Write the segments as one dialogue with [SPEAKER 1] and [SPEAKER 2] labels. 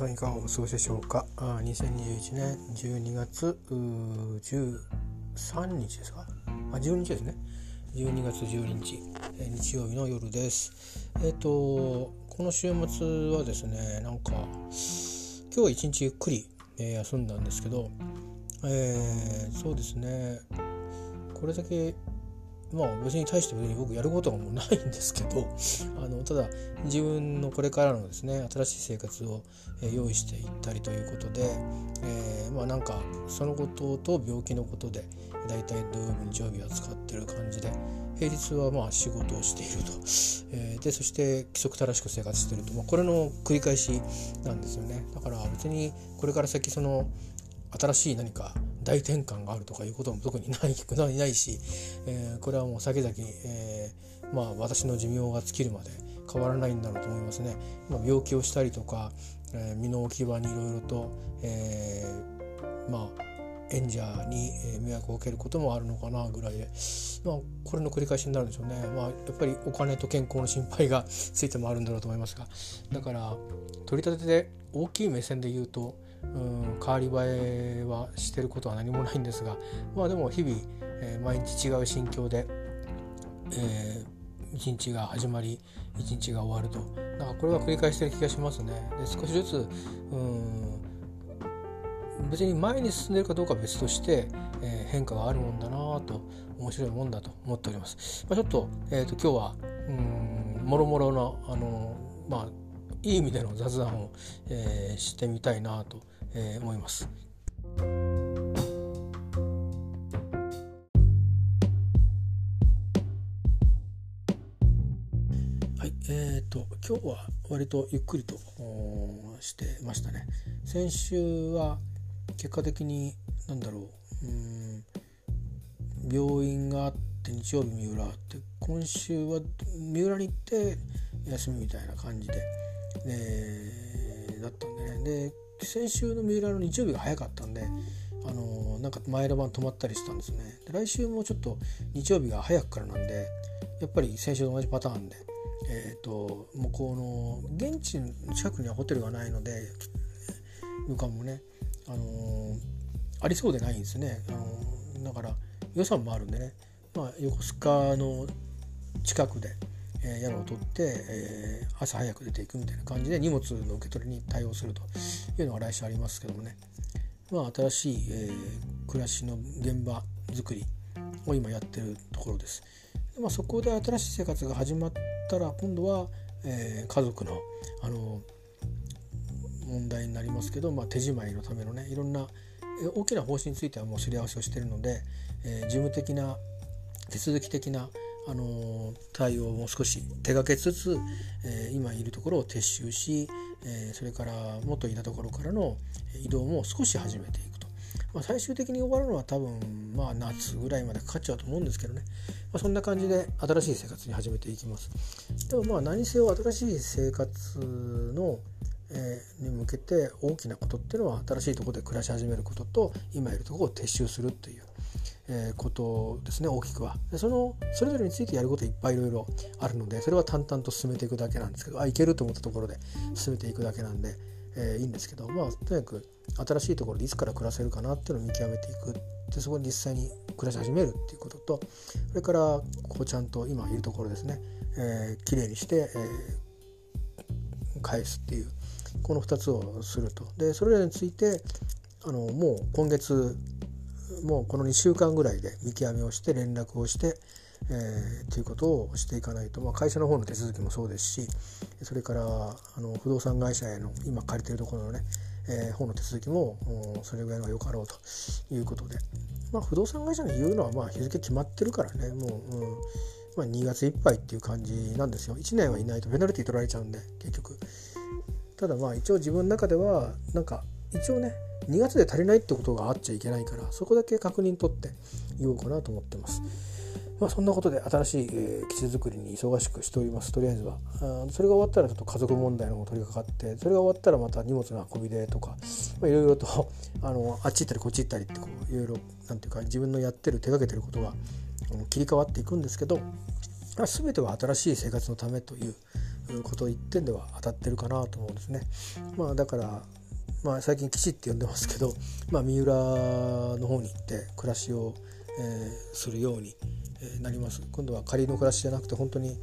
[SPEAKER 1] さんいかがお過ごしでしょうか？あ2021年12月13日ですか？あ12日ですね。12月12日、えー、日曜日の夜です。えっ、ー、とこの週末はですねなんか今日は一日ゆっくり、えー、休んだんですけどえー、そうですね。これだけまあ別に対して別に僕やることはもうないんですけど あのただ自分のこれからのですね新しい生活を、用意していったりということで、えー、まあなんかそのことと病気のことで大体土曜日日曜日は使ってる感じで平日はまあ仕事をしていると、えー、でそして規則正しく生活してると、まあ、これの繰り返しなんですよね。だから別にこれから先その新しい何か大転換があるとかいうことも特にないないし、えー、これはもう先々、えー、まあ、私の寿命が尽きるまで変わらないんだろうと思いますね。まあ、病気をしたりとか、えー、身の置き場にいろいろと、えまあ演者に迷惑を受けることもあるのかなぐらいで、まあ、これの繰り返しになるんでしょうね、まあ、やっぱりお金と健康の心配がついてもあるんだろうと思いますがだから取り立てで大きい目線で言うとうん変わり映えはしてることは何もないんですがまあでも日々、えー、毎日違う心境で、えー、一日が始まり一日が終わるとだかこれは繰り返してる気がしますね。で少しずつうん別に前に進んでるかどうかは別として、えー、変化があるもんだなと面白いもんだと思っております。まあ、ちょっと,、えーと、今日はうんもろもろのあのまあいい意味での雑談を、えー、してみたいなと、えー、思います。はい、えーと、今日は割とゆっくりとしてましたね。先週は結果的に何だろううん病院があって日曜日三浦って今週は三浦に行って休みみたいな感じで、でだったんでねで先週の三浦の日曜日が早かったんであのなんか前の晩泊まったりしたんですね。で来週もちょっと日曜日が早くからなんでやっぱり先週と同じパターンで、えーと、向こうの現地の近くにはホテルがないので旅館もね、あのー、ありそうでないんですね、あのー、だから予算もあるんでね、まあ、横須賀の近くでえー、宿を取って、えー、朝早く出ていくみたいな感じで荷物の受け取りに対応するというのが来週ありますけどもね、まあ、新しい、えー、暮らしの現場作りを今やってるところです。まあ、そこで新しい生活が始まったら今度は、えー、家族のあの問題になりますけど、まあ、手仕舞いのためのねいろんな大きな方針についてはもうすり合わせをしてるので、えー、事務的な手続き的なあの対応も少し手がけつつ、え、今いるところを撤収し、え、それから元いたところからの移動も少し始めていくと、まあ、最終的に終わるのは多分まあ夏ぐらいまでかかっちゃうと思うんですけどね、まあ、そんな感じで新しい生活に始めていきます。でもまあ何せよ新しい生活のえー、に向けて大きなことっていうのは新しいとこで暮らし始めることと今いるとこを撤収するっていう。えことですね大きくは。そのそれぞれについてやることいっぱいいろいろあるのでそれは淡々と進めていくだけなんですけどあいけると思ったところで進めていくだけなんで、えー、いいんですけどまあとにかく新しいところでいつから暮らせるかなっていうのを見極めていく。でそこに実際に暮らし始めるっていうこととそれからこうちゃんと今いるところですね、えー、きれいにして、えー、返すっていうこの2つをすると。でそれらについてあのもう今月もうこの2週間ぐらいで見極めをして連絡をして、えー、ということをしていかないと、まあ、会社の方の手続きもそうですしそれからあの不動産会社への今借りてるところのね、えー、方の手続きもそれぐらいのがよかろうということで、まあ、不動産会社が言うのはまあ日付決まってるからね。もう、うん。まあ、2月いっぱいっていう感じなんですよ。1年はいないとペナルティ取られちゃうんで結局。ただまあ一応自分の中ではなんか一応ね2月で足りないってことがあっちゃいけないからそこだけ確認取って言おうかなと思ってます。まあ、そんなことで新しい、えー、基地作りに忙しくしておりますとりあえずはあそれが終わったらちょっと家族問題の方取り掛かってそれが終わったらまた荷物の運び出とかいろいろと あのあっち行ったりこっち行ったりってこういろいろなんていうか自分のやってる手がけてることが切り替わっていくんですけど全ては新しい生活のためということを言ってんでは当たってるかなと思うんですね。まあ、だからまあ、最近基地って呼んでますけど、まあ、三浦の方に行って暮らしを、えー、するようになります。今度は仮の暮らしじゃなくて本当に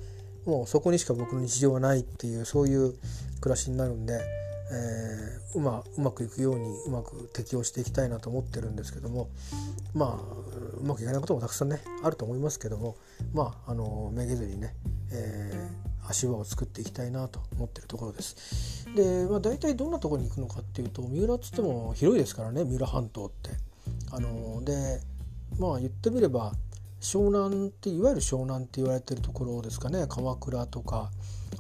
[SPEAKER 1] もうそこにしか僕の日常はないっていうそういう暮らしになるんで、えー、うまうまくいくようにうまく適応していきたいなと思ってるんですけどもまあうまくいかないこともたくさんねあると思いますけどもまああのめげずにね、えー、足場を作っていきたいなと思ってるところです。で、まあ、大体どんなところに行くのかっていうと三浦っつっても広いですからね三浦半島って。あのでまあ言ってみれば湘南っていわゆる湘南って言われてるところですかね鎌倉とか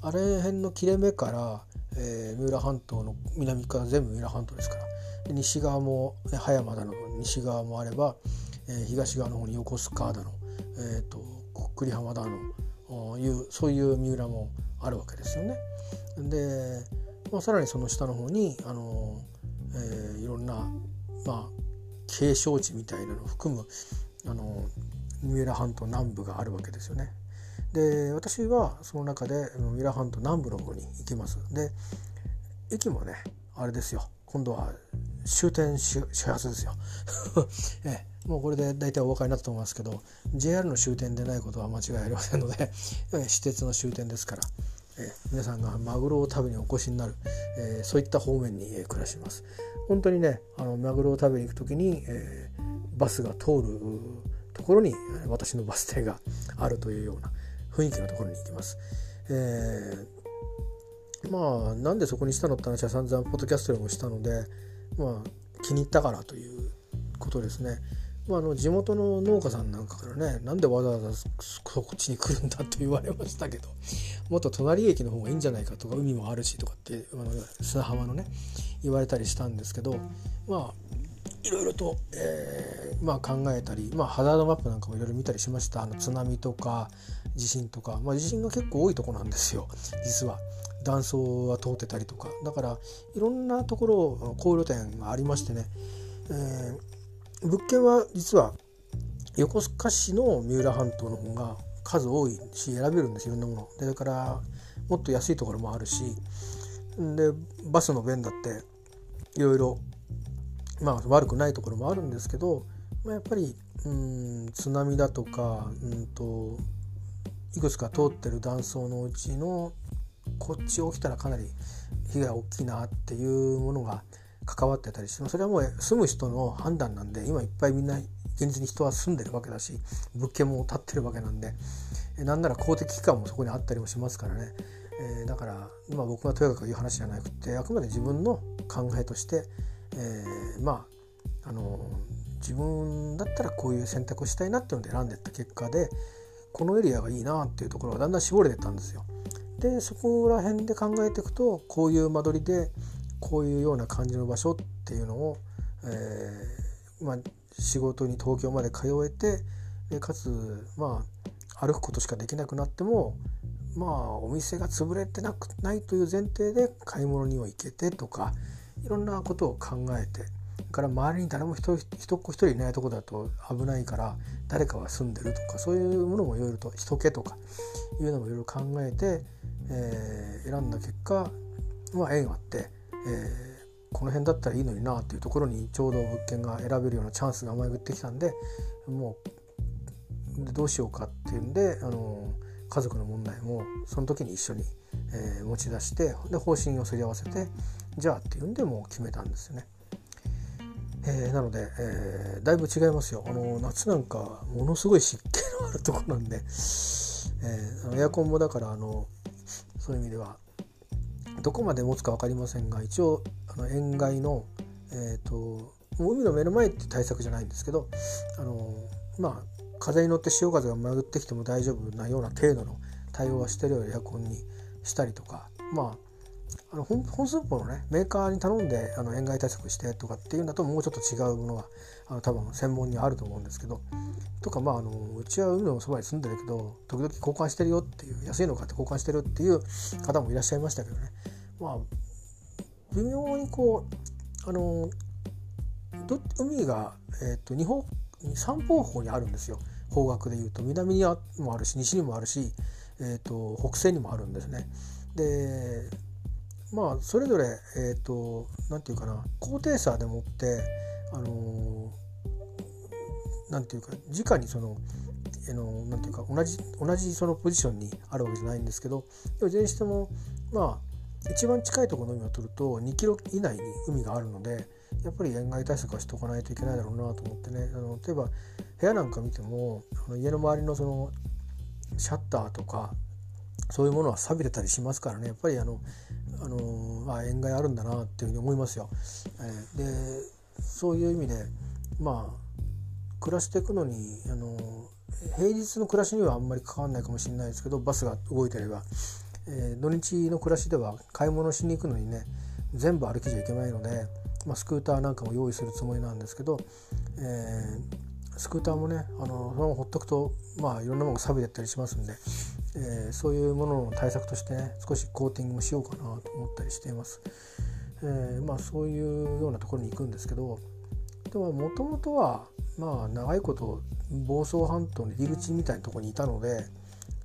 [SPEAKER 1] あれ辺の切れ目から、えー、三浦半島の南から全部三浦半島ですから西側も、ね、葉山だの西側もあれば、えー、東側の方に横須賀だの、えーと、栗浜だのいうそういう三浦もあるわけですよね。で、まあ、さらにその下の方にあの、えー、いろんな、まあ、景勝地みたいなのを含むあの三浦半島南部があるわけですよね。で私はその中で三浦半島南部の方に行きます。で駅もねあれですよ今度は終点始発ですよ えもうこれで大体お分かりになったと思いますけど JR の終点でないことは間違いありませんので 私鉄の終点ですから、え皆さんがマグロを食べにお越しになる、えそういった方面に、え暮らします本当にねあのマグロを食べに行く時に、えバスが通るところに私のバス停があるというような雰囲気のところに行きます。えー、まあなんでそこにしたのって話は散々ポッドキャストでもしたので、まあ、気に入ったからということですね。あ、あの地元の農家さんなんかからねなんでわざわざこっちに来るんだと言われましたけど もっと隣駅の方がいいんじゃないかとか海もあるしとかってあの砂浜のね言われたりしたんですけどまあいろいろと、えー、まあ、考えたり、まあ、ハザードマップなんかもいろいろ見たりしました。あの津波とか地震とか、まあ、地震が結構多いとこなんですよ。実は。断層は通ってたりとか。だからいろんなところ考慮点がありましてね、えー、物件は実は横須賀市の三浦半島の方が数多いし選べるんですいろんなもの。でだからもっと安いところもあるしでバスの便だっていろいろまあ悪くないところもあるんですけど、まあ、やっぱりうん津波だとかうんといくつか通ってる断層のうちのこっち起きたらかなり被害大きいなっていうものが関わってたりしてそれはもう住む人の判断なんで今いっぱいみんな現実に人は住んでるわけだし物件も建ってるわけなんでなんなら公的機関もそこにあったりもしますからね、えー、だから、まあ、僕がとやかく言う話じゃなくてあくまで自分の考えとしてえー、まああの自分だったらこういう選択をしたいなっていうので選んでった結果でこのエリアがいいなっていうところがだんだん絞れてたんですよ。でそこら辺で考えていくとこういう間取りでこういうような感じの場所っていうのを、えー、まあ、仕事に東京まで通えてかつまあ歩くことしかできなくなってもまあお店が潰れてなくないという前提で買い物には行けてとかいろんなことを考えてから周りに誰も人人っ子一人いないとこだと危ないから誰かが住んでるとかそういうものもいろいろと人気とかいうのもいろいろ考えて、えー、選んだ結果、まあ、縁があって、えー、この辺だったらいいのになっていうところにちょうど物件が選べるようなチャンスが舞い降ってきたんでもうどうしようかっていうんで、あの家族の問題もその時に一緒に、えー、持ち出してで方針をすり合わせてじゃあっていうんでもう決めたんですよね。えー、なので、えー、だいぶ違いますよあの夏なんかものすごい湿気のあるとこなんで、えー、エアコンもだからあのそういう意味ではどこまで持つか分かりませんが一応あの塩害の、えーと、海の目の前って対策じゃないんですけどあのまあ風に乗って潮風が巡ってきても大丈夫なような程度の対応はしてるようなエアコンにしたりとかまあの本数法のねメーカーに頼んであの塩害対策してとかっていうんだともうちょっと違うものがあの多分専門にあると思うんですけど。とかまああのうちは海のそばに住んでるけど時々交換してるよっていう安いの買って交換してるっていう方もいらっしゃいましたけどね。まあ微妙にこうあの海が、えーと、日本三方向にあるんですよ。方角でいうと。南にもあるし西にもあるし、えーと北西にもあるんですね。でまあそれぞれえっ、ー、と何て言うかな高低差でもってあの何て言うか直にそのあのなんていうか同じ同じそのポジションにあるわけじゃないんですけどでもいずれにしてもまあ一番近いところの海を取ると2キロ以内に海があるのでやっぱり塩害対策はしておかないといけないだろうなと思ってねあの例えば部屋なんか見てもあの家の周りのそのシャッターとかそういうものは錆びれたりしますからね。やっぱりあのあのあ塩害あるんだなっていうふうに思いますよ。えー、でそういう意味でまあ暮らしていくのにあの平日の暮らしにはあんまり関わらないかもしれないですけどバスが動いてれば、えー、土日の暮らしでは買い物しに行くのにね全部歩きじゃいけないので、まあ、スクーターなんかも用意するつもりなんですけど、えー、スクーターもねあのそのままほっとくと、まあ、いろんなものが錆びてったりしますんで、えー、そういうものの対策としてね少しコーティングもしようかなと思ったりしています。えー、まあ、そういうようなところに行くんですけどでももともとはまあ長いこと房総半島の入り口みたいなとこにいたので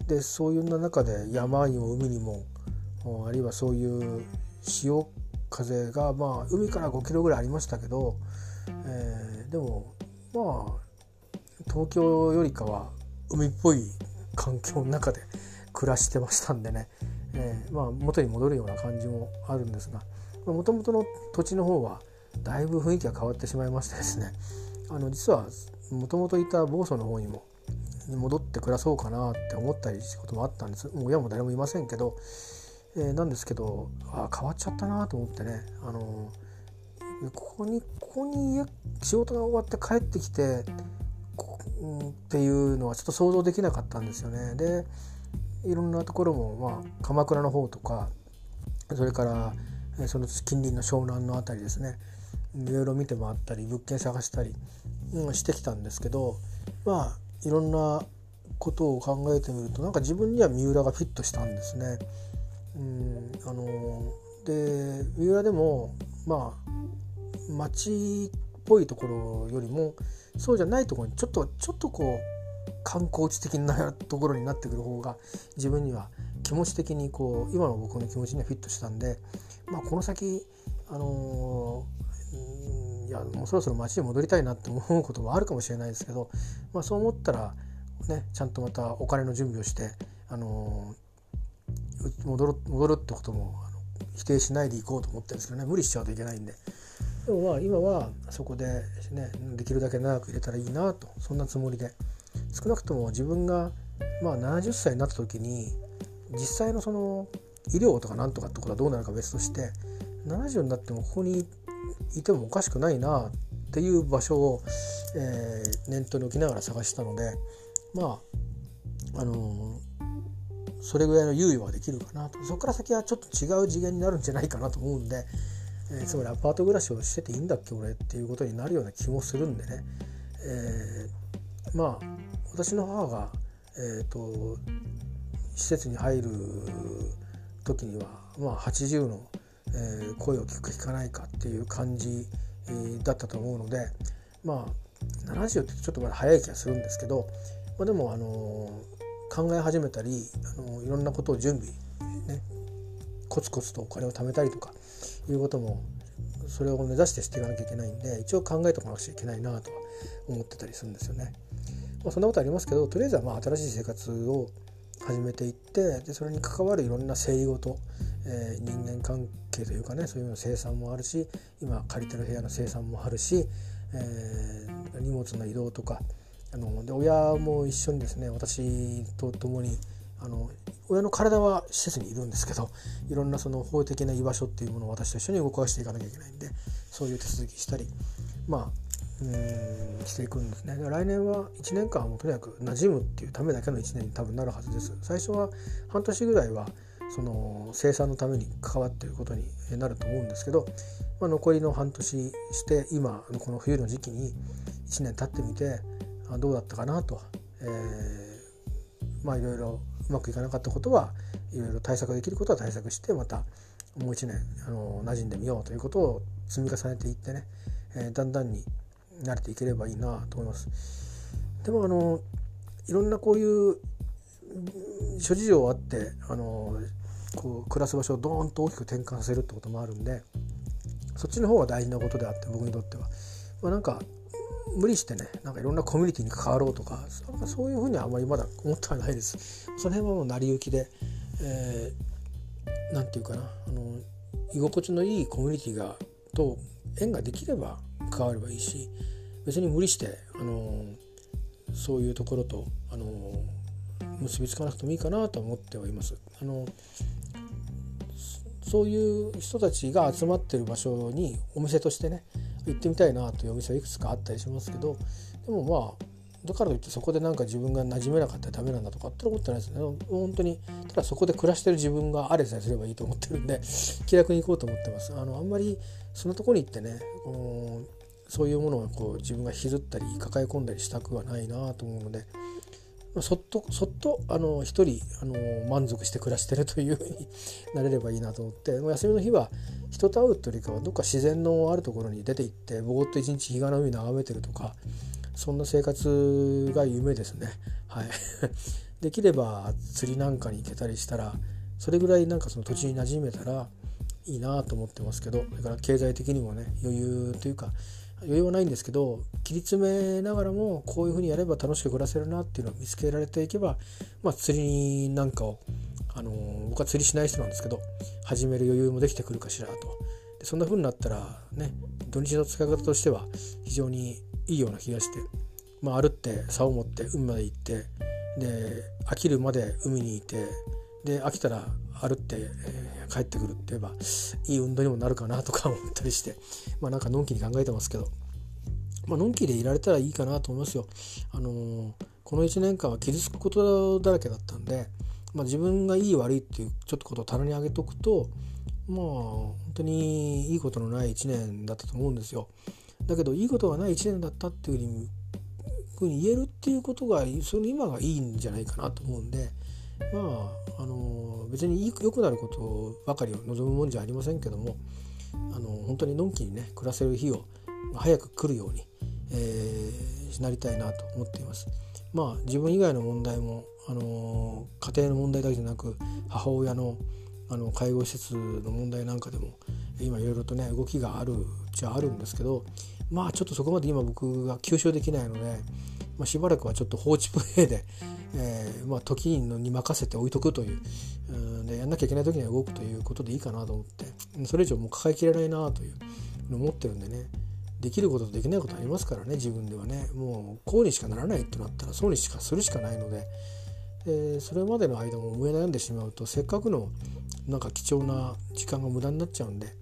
[SPEAKER 1] でそういう中で山にも海にもあるいはそういう潮風がまあ海から5キロぐらいありましたけど、えー、でもまあ東京よりかは海っぽい環境の中で暮らしてましたんでね、えー、まあ元に戻るような感じもあるんですがもともとの土地の方はだいぶ雰囲気が変わってしまいましてですね。あの実はもともといた房総の方にも戻って暮らそうかなって思ったりすることもあったんです。もう親も誰もいませんけど、えー、なんですけどあ変わっちゃったなと思ってね。あのここにここに仕事が終わって帰ってきてっていうのはちょっと想像できなかったんですよね。でいろんなところも、まあ、鎌倉の方とかそれからその近隣の湘南の辺りですねいろいろ見て回ったり物件探したり、うん、してきたんですけどまあいろんなことを考えてみるとなんか自分には三浦がフィットしたんですね。うんあので三浦でもまあ町ぽいところよりもそうじゃないところにちょっとちょっとこう観光地的なところになってくる方が自分には気持ち的にこう今の僕の気持ちにはフィットしたんで、まあ、この先あのいやもうそろそろ街に戻りたいなって思うこともあるかもしれないですけど、まあ、そう思ったら、ね、ちゃんとまたお金の準備をして、あの戻る戻るってことも否定しないでいこうと思ってるんですけどね無理しちゃうといけないんで。でもまあ今はそこで、ね、できるだけ長く入れたらいいなと。そんなつもりで。少なくとも自分が、まあ、70歳になった時に実際のその医療とかなんとかってことはどうなるか別として70になってもここにいてもおかしくないなっていう場所を、えー、念頭に置きながら探したのでまああのー、それぐらいの猶予はできるかなと。そこから先はちょっと違う次元になるんじゃないかなと思うんで、えー、つまりアパート暮らしをしてていいんだっけ俺っていうことになるような気もするんでね、えー、まあ私の母が、えーと施設に入る時には、まあ、80のえー、声を聞く聞かないかっていう感じ、えー、だったと思うのでまあ70ってちょっとまだ早い気がするんですけど、まあ、でも、あのー、考え始めたり、あのー、いろんなことを準備、ね、コツコツとお金を貯めたりとかいうこともそれを目指してしていかなきゃいけないんで一応考えておかなくちゃいけないなとは思ってたりするんですよね。まあ、そんなことありますけどとりあえずはまあ新しい生活を始めていってでそれに関わるいろんな整理事、えー、人間関係というかねそういうの生産もあるし今借りてる部屋の生産もあるし、えー、荷物の移動とかあので親も一緒にですね私と共にあの親の体は施設にいるんですけどいろんなその法的な居場所っていうものを私と一緒に動かしていかなきゃいけないんでそういう手続きしたりまあうんしていくんですね。来年は1年間はもうとにかく馴染むっていうためだけの1年に多分なるはずです。最初は半年ぐらいはその生産のために関わっていることになると思うんですけど、まあ、残りの半年して今のこの冬の時期に1年経ってみてどうだったかなと、えー、まあいろいろうまくいかなかったことはいろいろ対策できることは対策してまたもう1年あの馴染んでみようということを積み重ねていってね、えー、だんだんに慣れていければいいなと思います。でもあのいろんなこういう諸事情あってあのこう暮らす場所をドーンと大きく転換させるってこともあるんでそっちの方が大事なことであって僕にとっては。まあ、なんか無理してねなんかいろんなコミュニティに関わろうとかそういうふうにはあまりまだ思ってはないですその辺はもう成り行きで何、えー、て言うかなあの居心地のいいコミュニティがと縁ができれば関わればいいし別に無理してあのそういうところとあの結びつかなくてもいいかなと思ってはいます。あのそういう人たちが集まってる場所にお店としてね行ってみたいなというお店はいくつかあったりしますけどでもまあだからといってそこでなんか自分が馴染めなかったらダメなんだとかって思ってないですね。本当にただそこで暮らしてる自分があれさえすればいいと思ってるんで 気楽に行こうと思ってます。あのあんまりそのとこに行ってねこのそういうものをこう自分が引きずったり抱え込んだりしたくはないなと思うのでそっとそっとあの一人あの満足して暮らしてるというふうになれればいいなと思って 休みの日は人と会うというよりかはどっか自然のあるところに出て行ってぼーっと一日日がの海眺めてるとかそんな生活が夢ですね。はい、できれば釣りなんかに行けたりしたらそれぐらいなんかその土地に馴染めたらいいなと思ってますけどそれから経済的にもね余裕というか余裕はないんですけど切り詰めながらもこういうふうにやれば楽しく暮らせるなっていうのを見つけられていけば、まあ、釣りなんかを、あの僕は釣りしない人なんですけど始める余裕もできてくるかしらと。でそんな風になったらね土日の使い方としては非常にいいような気がして、まあ、歩って竿を持って海まで行ってで飽きるまで海にいてで飽きたら歩って、えー、帰ってくるって言えばいい運動にもなるかなとか思ったりしてまあなんかのんきに考えてますけど、まあのんきでいられたらいいかなと思いますよ。あのー、この1年間は傷つくことだらけだったんで、まあ、自分がいい悪いっていうちょっとことを棚に上げとくとまあ本当にいいことのない1年だったと思うんですよ。だけどいいことがない1年だったっていうふうに言えるっていうことがその今がいいんじゃないかなと思うんでまああの別に良くなることばかりを望むもんじゃありませんけどもあの本当にのんきにね暮らせる日を早く来るように、えー、なりたいなと思っています。まあ自分以外の問題もあの家庭の問題だけじゃなく母親のあの介護施設の問題なんかでも今いろいろとね動きがあるじゃあるんですけどまあちょっとそこまで今僕が吸収できないので、まあ、しばらくはちょっと放置プレイで、えー、まあ、時に任せて置いとくといううでやんなきゃいけない時には動くということでいいかなと思ってそれ以上もう抱えきれないなという思ってるんでねできることとできないことありますからね自分ではねもうこうにしかならないってなったらそうにしかするしかないので。でそれまでの間も上悩んでしまうとせっかくのなんか貴重な時間が無駄になっちゃうんで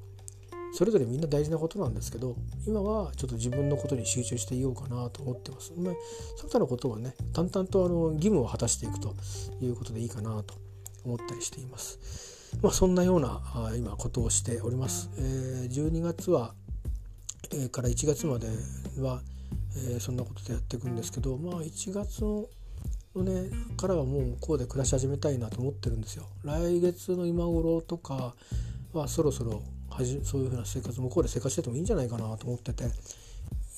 [SPEAKER 1] それぞれみんな大事なことなんですけど今はちょっと自分のことに集中していようかなと思ってます。まあ、その他のことはね淡々とあの義務を果たしていくということでいいかなと思ったりしています。まあ、そんなようなあ今ことをしております。えー、12月は、えー、から1月までは、えー、そんなことでやっていくんですけど、まあ、1月ののねからはもうこうで暮らし始めたいなと思ってるんですよ。来月の今頃とかはそろそろはじそういうふうな生活向こうで生活しててもいいんじゃないかなと思ってて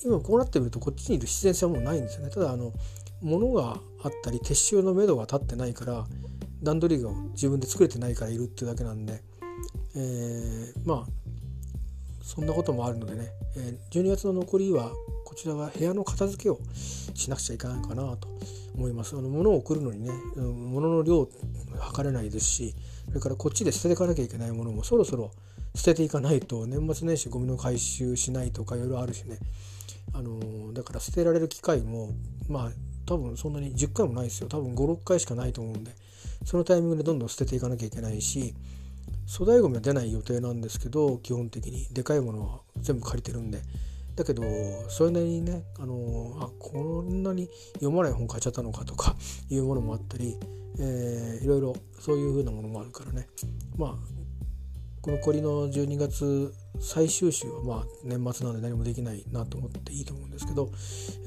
[SPEAKER 1] 今こうなってみるとこっちにいる自然性はもうないんですよね。ただあの物があったり撤収のめどが立ってないから段取りが自分で作れてないからいるっていうだけなんで、えー、まあそんなこともあるのでね、えー、12月の残りはこちらは部屋の片付けをしなくちゃいけないかなと思います。あの物を送るのにね物の量測れないですしそれからこっちで捨てていかなきゃいけないものもそろそろ捨てていかないと年末年始ゴミの回収しないとかいろいろあるしね。あのだから捨てられる機会もまあ多分そんなに10回もないですよ。多分56回しかないと思うんで。そのタイミングでどんどん捨てていかなきゃいけないし粗大ごみは出ない予定なんですけど基本的に。でかいものは全部借りてるんで。だけどそれなりにねあのあこんなに読まない本買っちゃったのかとかいうものもあったり、えー、いろいろそういう風なものもあるからね。まあこの残りの12月最終週はまあ年末なんで何もできないなと思っていいと思うんですけど、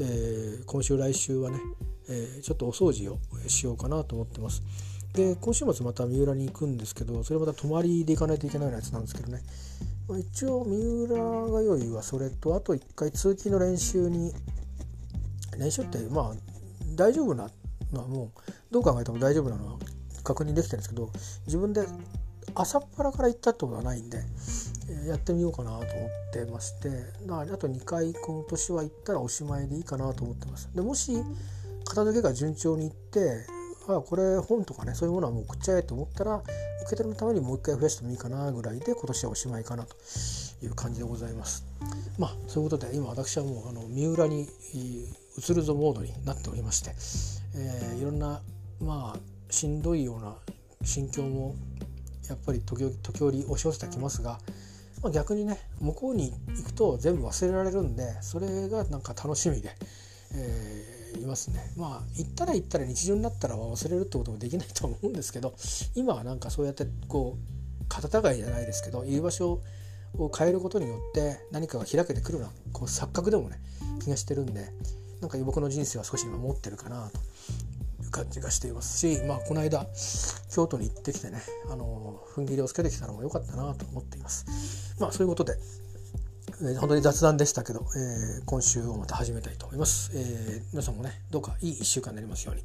[SPEAKER 1] えー、今週来週はね、えー、ちょっとお掃除をしようかなと思ってます。で今週末また三浦に行くんですけどそれまた泊まりで行かないといけないようなやつなんですけどねまあ、一応三浦が良いはそれとあと1回通勤の練習に練習ってまあ大丈夫なのはもうどう考えても大丈夫なのは確認できてるんですけど自分で朝っぱらから行ったってことはないんで、えやってみようかなと思ってましてあと2回今年は行ったらおしまいでいいかなと思ってます。でもし片付けが順調にいってあこれ本とかねそういうものはもう送っちゃえと思ったら受け取るためにもう一回増やしてもいいかなぐらいで今年はおしまいかなという感じでございます。まあそういうことで今私はもうあの三浦に移るぞモードになっておりまして、えー、いろんなまあしんどいような心境もやっぱり時時折押し寄せてきますが、まあ、逆にね向こうに行くと全部忘れられるんでそれがなんか楽しみで、えー、いますね。まあ行ったら行ったら日常になったら忘れるってこともできないと思うんですけど今はなんかそうやってこう肩違いじゃないですけどいる場所を変えることによって何かが開けてくるようなこう錯覚でもね気がしてるんでなんか僕の人生は少し今持ってるかなと感じがしていますし、まあ、この間京都に行ってきてねあの踏ん切りをつけてきたのも良かったなと思っています。まあ、そういうことでえー、本当に雑談でしたけど、えー、今週をまた始めたいと思います、えー、皆さんもねどうかいい1週間になりますように